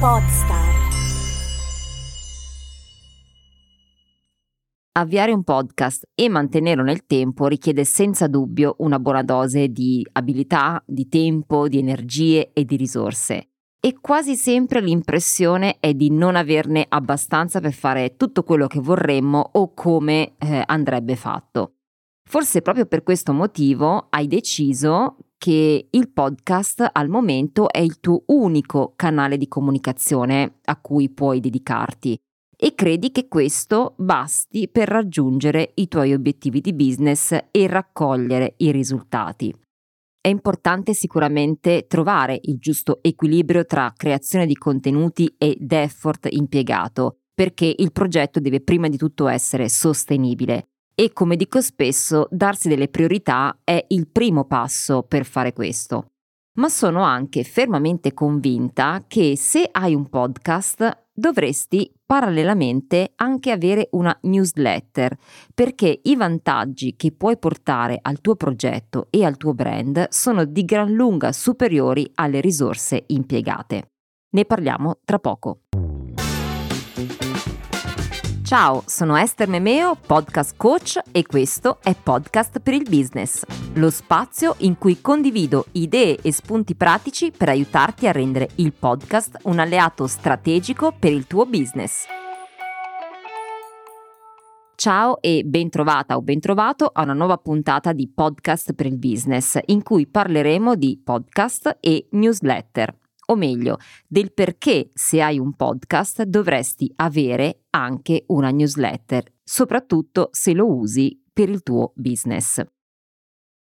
Podstar. Avviare un podcast e mantenerlo nel tempo richiede senza dubbio una buona dose di abilità, di tempo, di energie e di risorse. E quasi sempre l'impressione è di non averne abbastanza per fare tutto quello che vorremmo o come eh, andrebbe fatto. Forse proprio per questo motivo hai deciso che il podcast al momento è il tuo unico canale di comunicazione a cui puoi dedicarti e credi che questo basti per raggiungere i tuoi obiettivi di business e raccogliere i risultati. È importante sicuramente trovare il giusto equilibrio tra creazione di contenuti ed effort impiegato, perché il progetto deve prima di tutto essere sostenibile e come dico spesso, darsi delle priorità è il primo passo per fare questo. Ma sono anche fermamente convinta che se hai un podcast dovresti parallelamente anche avere una newsletter, perché i vantaggi che puoi portare al tuo progetto e al tuo brand sono di gran lunga superiori alle risorse impiegate. Ne parliamo tra poco. Ciao, sono Esther Memeo, podcast coach e questo è Podcast per il Business, lo spazio in cui condivido idee e spunti pratici per aiutarti a rendere il podcast un alleato strategico per il tuo business. Ciao e ben trovata o ben trovato a una nuova puntata di Podcast per il Business in cui parleremo di podcast e newsletter o meglio, del perché se hai un podcast dovresti avere anche una newsletter, soprattutto se lo usi per il tuo business.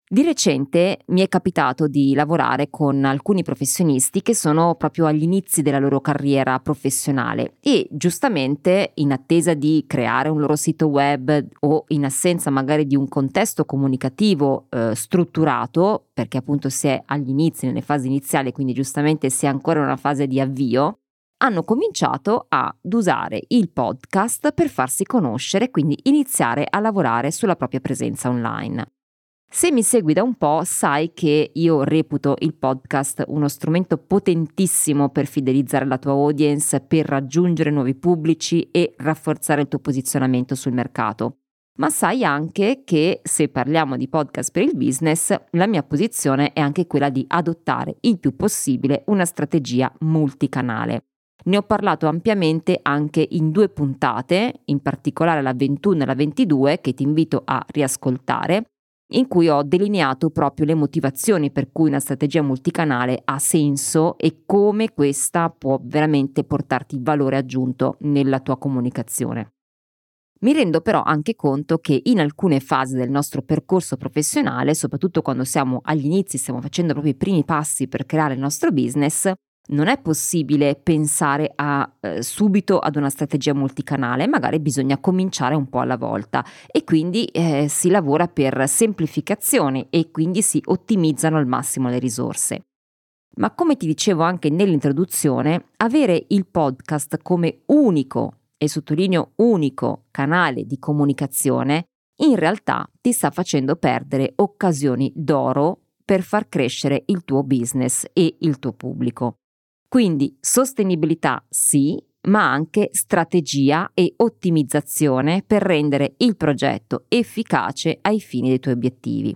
Di recente mi è capitato di lavorare con alcuni professionisti che sono proprio agli inizi della loro carriera professionale e giustamente in attesa di creare un loro sito web o in assenza magari di un contesto comunicativo eh, strutturato, perché appunto si è agli inizi, nelle fasi iniziali, quindi giustamente si è ancora in una fase di avvio, hanno cominciato ad usare il podcast per farsi conoscere, quindi iniziare a lavorare sulla propria presenza online. Se mi segui da un po', sai che io reputo il podcast uno strumento potentissimo per fidelizzare la tua audience, per raggiungere nuovi pubblici e rafforzare il tuo posizionamento sul mercato. Ma sai anche che se parliamo di podcast per il business, la mia posizione è anche quella di adottare il più possibile una strategia multicanale. Ne ho parlato ampiamente anche in due puntate, in particolare la 21 e la 22, che ti invito a riascoltare in cui ho delineato proprio le motivazioni per cui una strategia multicanale ha senso e come questa può veramente portarti valore aggiunto nella tua comunicazione. Mi rendo però anche conto che in alcune fasi del nostro percorso professionale, soprattutto quando siamo agli inizi, stiamo facendo proprio i primi passi per creare il nostro business, non è possibile pensare a, eh, subito ad una strategia multicanale, magari bisogna cominciare un po' alla volta e quindi eh, si lavora per semplificazione e quindi si ottimizzano al massimo le risorse. Ma come ti dicevo anche nell'introduzione, avere il podcast come unico, e sottolineo unico, canale di comunicazione, in realtà ti sta facendo perdere occasioni d'oro per far crescere il tuo business e il tuo pubblico. Quindi sostenibilità sì, ma anche strategia e ottimizzazione per rendere il progetto efficace ai fini dei tuoi obiettivi.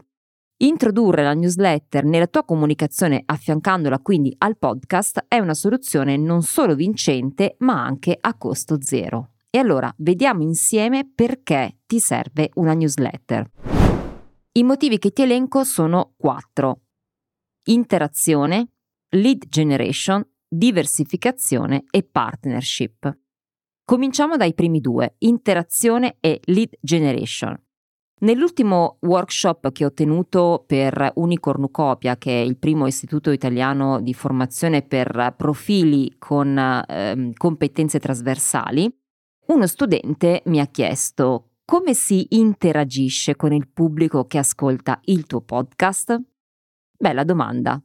Introdurre la newsletter nella tua comunicazione affiancandola quindi al podcast è una soluzione non solo vincente ma anche a costo zero. E allora vediamo insieme perché ti serve una newsletter. I motivi che ti elenco sono quattro. Interazione, lead generation, diversificazione e partnership. Cominciamo dai primi due, interazione e lead generation. Nell'ultimo workshop che ho tenuto per Unicornucopia, che è il primo istituto italiano di formazione per profili con eh, competenze trasversali, uno studente mi ha chiesto come si interagisce con il pubblico che ascolta il tuo podcast? Bella domanda.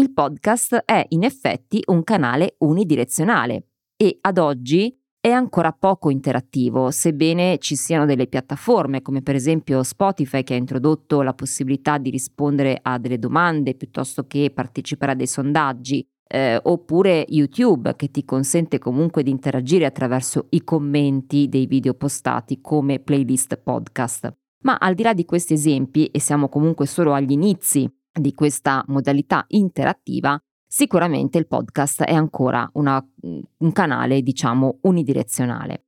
Il podcast è in effetti un canale unidirezionale e ad oggi è ancora poco interattivo, sebbene ci siano delle piattaforme come per esempio Spotify che ha introdotto la possibilità di rispondere a delle domande piuttosto che partecipare a dei sondaggi eh, oppure YouTube che ti consente comunque di interagire attraverso i commenti dei video postati come playlist podcast. Ma al di là di questi esempi, e siamo comunque solo agli inizi di questa modalità interattiva, sicuramente il podcast è ancora una, un canale, diciamo, unidirezionale.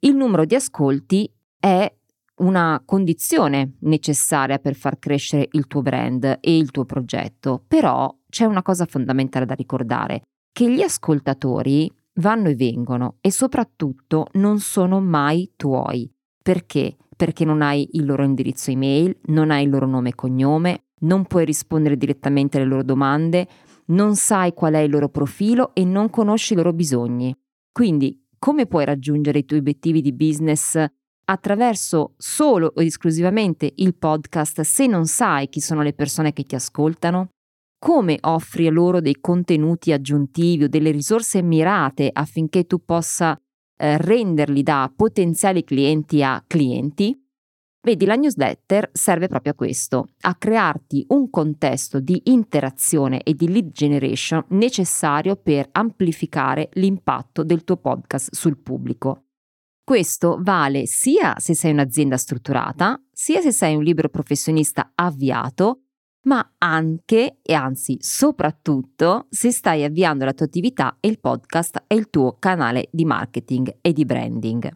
Il numero di ascolti è una condizione necessaria per far crescere il tuo brand e il tuo progetto, però c'è una cosa fondamentale da ricordare, che gli ascoltatori vanno e vengono e soprattutto non sono mai tuoi. Perché? Perché non hai il loro indirizzo email, non hai il loro nome e cognome, non puoi rispondere direttamente alle loro domande, non sai qual è il loro profilo e non conosci i loro bisogni. Quindi, come puoi raggiungere i tuoi obiettivi di business attraverso solo o esclusivamente il podcast se non sai chi sono le persone che ti ascoltano? Come offri a loro dei contenuti aggiuntivi o delle risorse mirate affinché tu possa eh, renderli da potenziali clienti a clienti? Vedi, la newsletter serve proprio a questo, a crearti un contesto di interazione e di lead generation necessario per amplificare l'impatto del tuo podcast sul pubblico. Questo vale sia se sei un'azienda strutturata, sia se sei un libero professionista avviato, ma anche e anzi soprattutto se stai avviando la tua attività e il podcast è il tuo canale di marketing e di branding.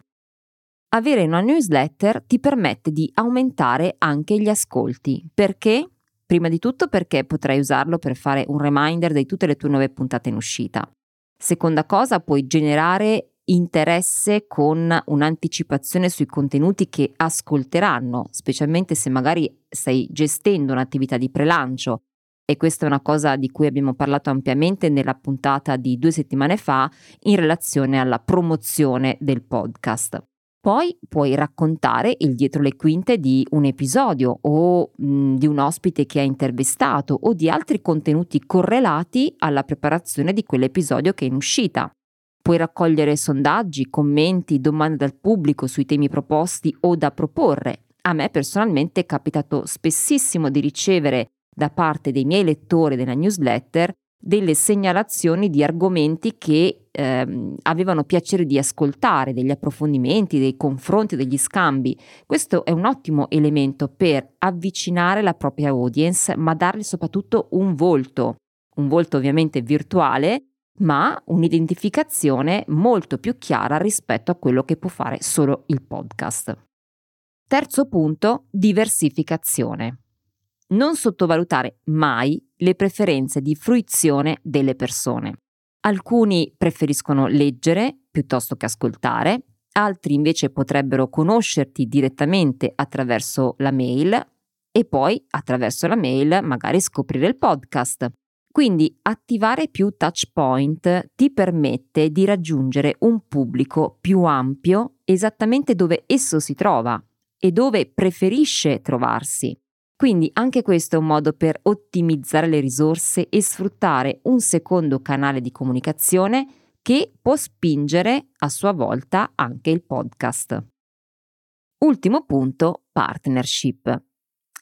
Avere una newsletter ti permette di aumentare anche gli ascolti. Perché? Prima di tutto perché potrai usarlo per fare un reminder di tutte le tue nuove puntate in uscita. Seconda cosa, puoi generare interesse con un'anticipazione sui contenuti che ascolteranno, specialmente se magari stai gestendo un'attività di prelancio. E questa è una cosa di cui abbiamo parlato ampiamente nella puntata di due settimane fa in relazione alla promozione del podcast. Poi puoi raccontare il dietro le quinte di un episodio o mh, di un ospite che hai intervistato o di altri contenuti correlati alla preparazione di quell'episodio che è in uscita. Puoi raccogliere sondaggi, commenti, domande dal pubblico sui temi proposti o da proporre. A me personalmente è capitato spessissimo di ricevere da parte dei miei lettori della newsletter delle segnalazioni di argomenti che ehm, avevano piacere di ascoltare, degli approfondimenti, dei confronti, degli scambi. Questo è un ottimo elemento per avvicinare la propria audience, ma dargli soprattutto un volto, un volto ovviamente virtuale ma un'identificazione molto più chiara rispetto a quello che può fare solo il podcast. Terzo punto, diversificazione. Non sottovalutare mai le preferenze di fruizione delle persone. Alcuni preferiscono leggere piuttosto che ascoltare, altri invece potrebbero conoscerti direttamente attraverso la mail e poi attraverso la mail magari scoprire il podcast. Quindi attivare più touch point ti permette di raggiungere un pubblico più ampio esattamente dove esso si trova e dove preferisce trovarsi. Quindi anche questo è un modo per ottimizzare le risorse e sfruttare un secondo canale di comunicazione che può spingere a sua volta anche il podcast. Ultimo punto, partnership.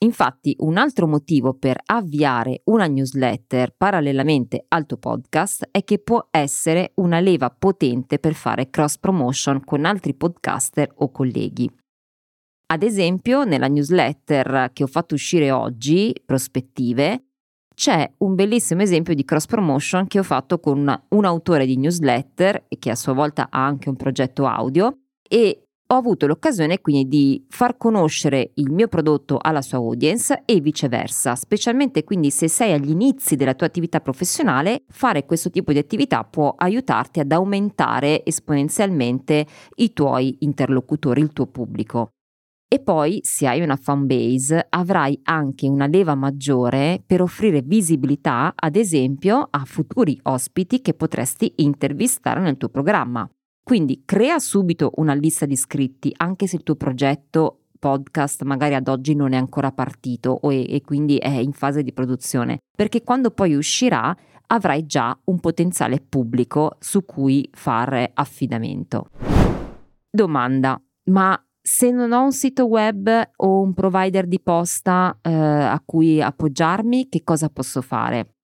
Infatti un altro motivo per avviare una newsletter parallelamente al tuo podcast è che può essere una leva potente per fare cross promotion con altri podcaster o colleghi. Ad esempio, nella newsletter che ho fatto uscire oggi, Prospettive, c'è un bellissimo esempio di cross promotion che ho fatto con una, un autore di newsletter che a sua volta ha anche un progetto audio e ho avuto l'occasione quindi di far conoscere il mio prodotto alla sua audience e viceversa, specialmente quindi se sei agli inizi della tua attività professionale, fare questo tipo di attività può aiutarti ad aumentare esponenzialmente i tuoi interlocutori, il tuo pubblico. E poi, se hai una fan base, avrai anche una leva maggiore per offrire visibilità, ad esempio, a futuri ospiti che potresti intervistare nel tuo programma. Quindi crea subito una lista di iscritti, anche se il tuo progetto podcast magari ad oggi non è ancora partito e, e quindi è in fase di produzione, perché quando poi uscirà avrai già un potenziale pubblico su cui fare affidamento. Domanda, ma se non ho un sito web o un provider di posta eh, a cui appoggiarmi, che cosa posso fare?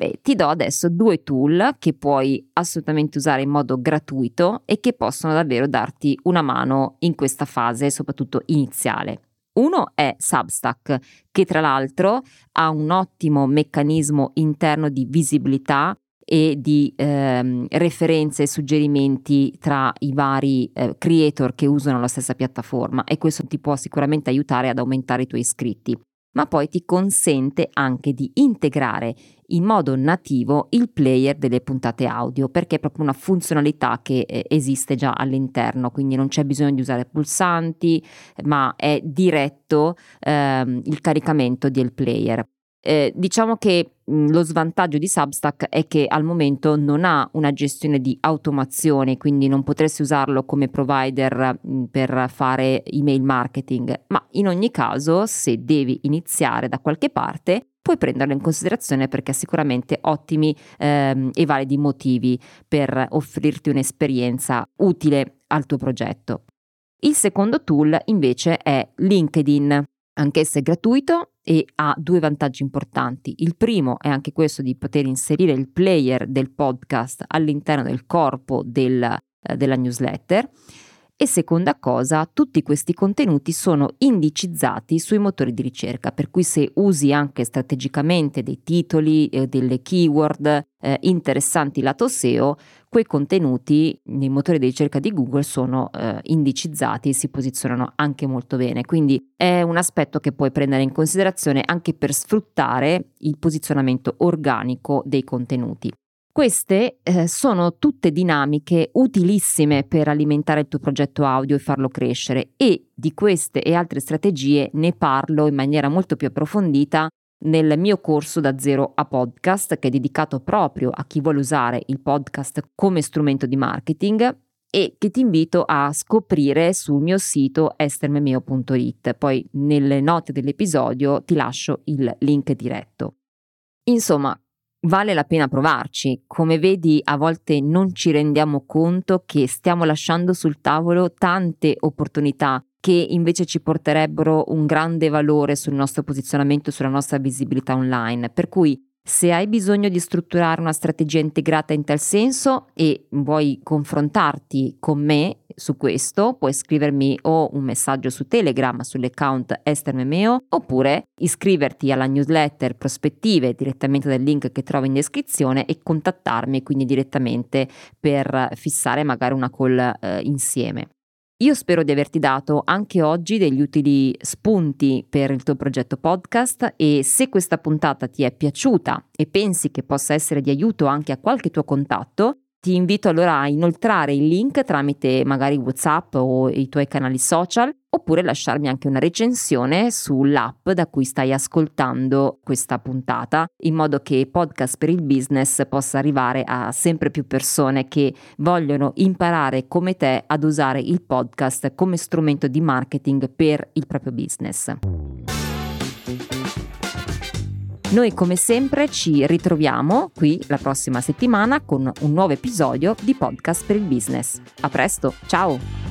Beh, ti do adesso due tool che puoi assolutamente usare in modo gratuito e che possono davvero darti una mano in questa fase, soprattutto iniziale. Uno è Substack, che tra l'altro ha un ottimo meccanismo interno di visibilità e di ehm, referenze e suggerimenti tra i vari eh, creator che usano la stessa piattaforma e questo ti può sicuramente aiutare ad aumentare i tuoi iscritti ma poi ti consente anche di integrare in modo nativo il player delle puntate audio perché è proprio una funzionalità che eh, esiste già all'interno, quindi non c'è bisogno di usare pulsanti, ma è diretto ehm, il caricamento del player. Eh, diciamo che mh, lo svantaggio di Substack è che al momento non ha una gestione di automazione, quindi non potresti usarlo come provider mh, per fare email marketing, ma in ogni caso se devi iniziare da qualche parte puoi prenderlo in considerazione perché ha sicuramente ottimi ehm, e validi motivi per offrirti un'esperienza utile al tuo progetto. Il secondo tool invece è LinkedIn. Anch'esso è gratuito e ha due vantaggi importanti. Il primo è anche questo di poter inserire il player del podcast all'interno del corpo del, eh, della newsletter. E seconda cosa, tutti questi contenuti sono indicizzati sui motori di ricerca, per cui se usi anche strategicamente dei titoli, eh, delle keyword eh, interessanti lato SEO, quei contenuti nei motori di ricerca di Google sono eh, indicizzati e si posizionano anche molto bene. Quindi è un aspetto che puoi prendere in considerazione anche per sfruttare il posizionamento organico dei contenuti. Queste eh, sono tutte dinamiche utilissime per alimentare il tuo progetto audio e farlo crescere e di queste e altre strategie ne parlo in maniera molto più approfondita nel mio corso da zero a podcast che è dedicato proprio a chi vuole usare il podcast come strumento di marketing e che ti invito a scoprire sul mio sito estermemeo.it. Poi nelle note dell'episodio ti lascio il link diretto. Insomma, vale la pena provarci. Come vedi, a volte non ci rendiamo conto che stiamo lasciando sul tavolo tante opportunità che invece ci porterebbero un grande valore sul nostro posizionamento, sulla nostra visibilità online. Per cui se hai bisogno di strutturare una strategia integrata in tal senso e vuoi confrontarti con me su questo, puoi scrivermi o un messaggio su Telegram sull'account Esther Memeo oppure iscriverti alla newsletter prospettive direttamente dal link che trovi in descrizione e contattarmi quindi direttamente per fissare magari una call eh, insieme. Io spero di averti dato anche oggi degli utili spunti per il tuo progetto podcast e se questa puntata ti è piaciuta e pensi che possa essere di aiuto anche a qualche tuo contatto, ti invito allora a inoltrare il link tramite magari WhatsApp o i tuoi canali social oppure lasciarmi anche una recensione sull'app da cui stai ascoltando questa puntata in modo che Podcast per il Business possa arrivare a sempre più persone che vogliono imparare come te ad usare il podcast come strumento di marketing per il proprio business. Noi come sempre ci ritroviamo qui la prossima settimana con un nuovo episodio di Podcast per il Business. A presto, ciao!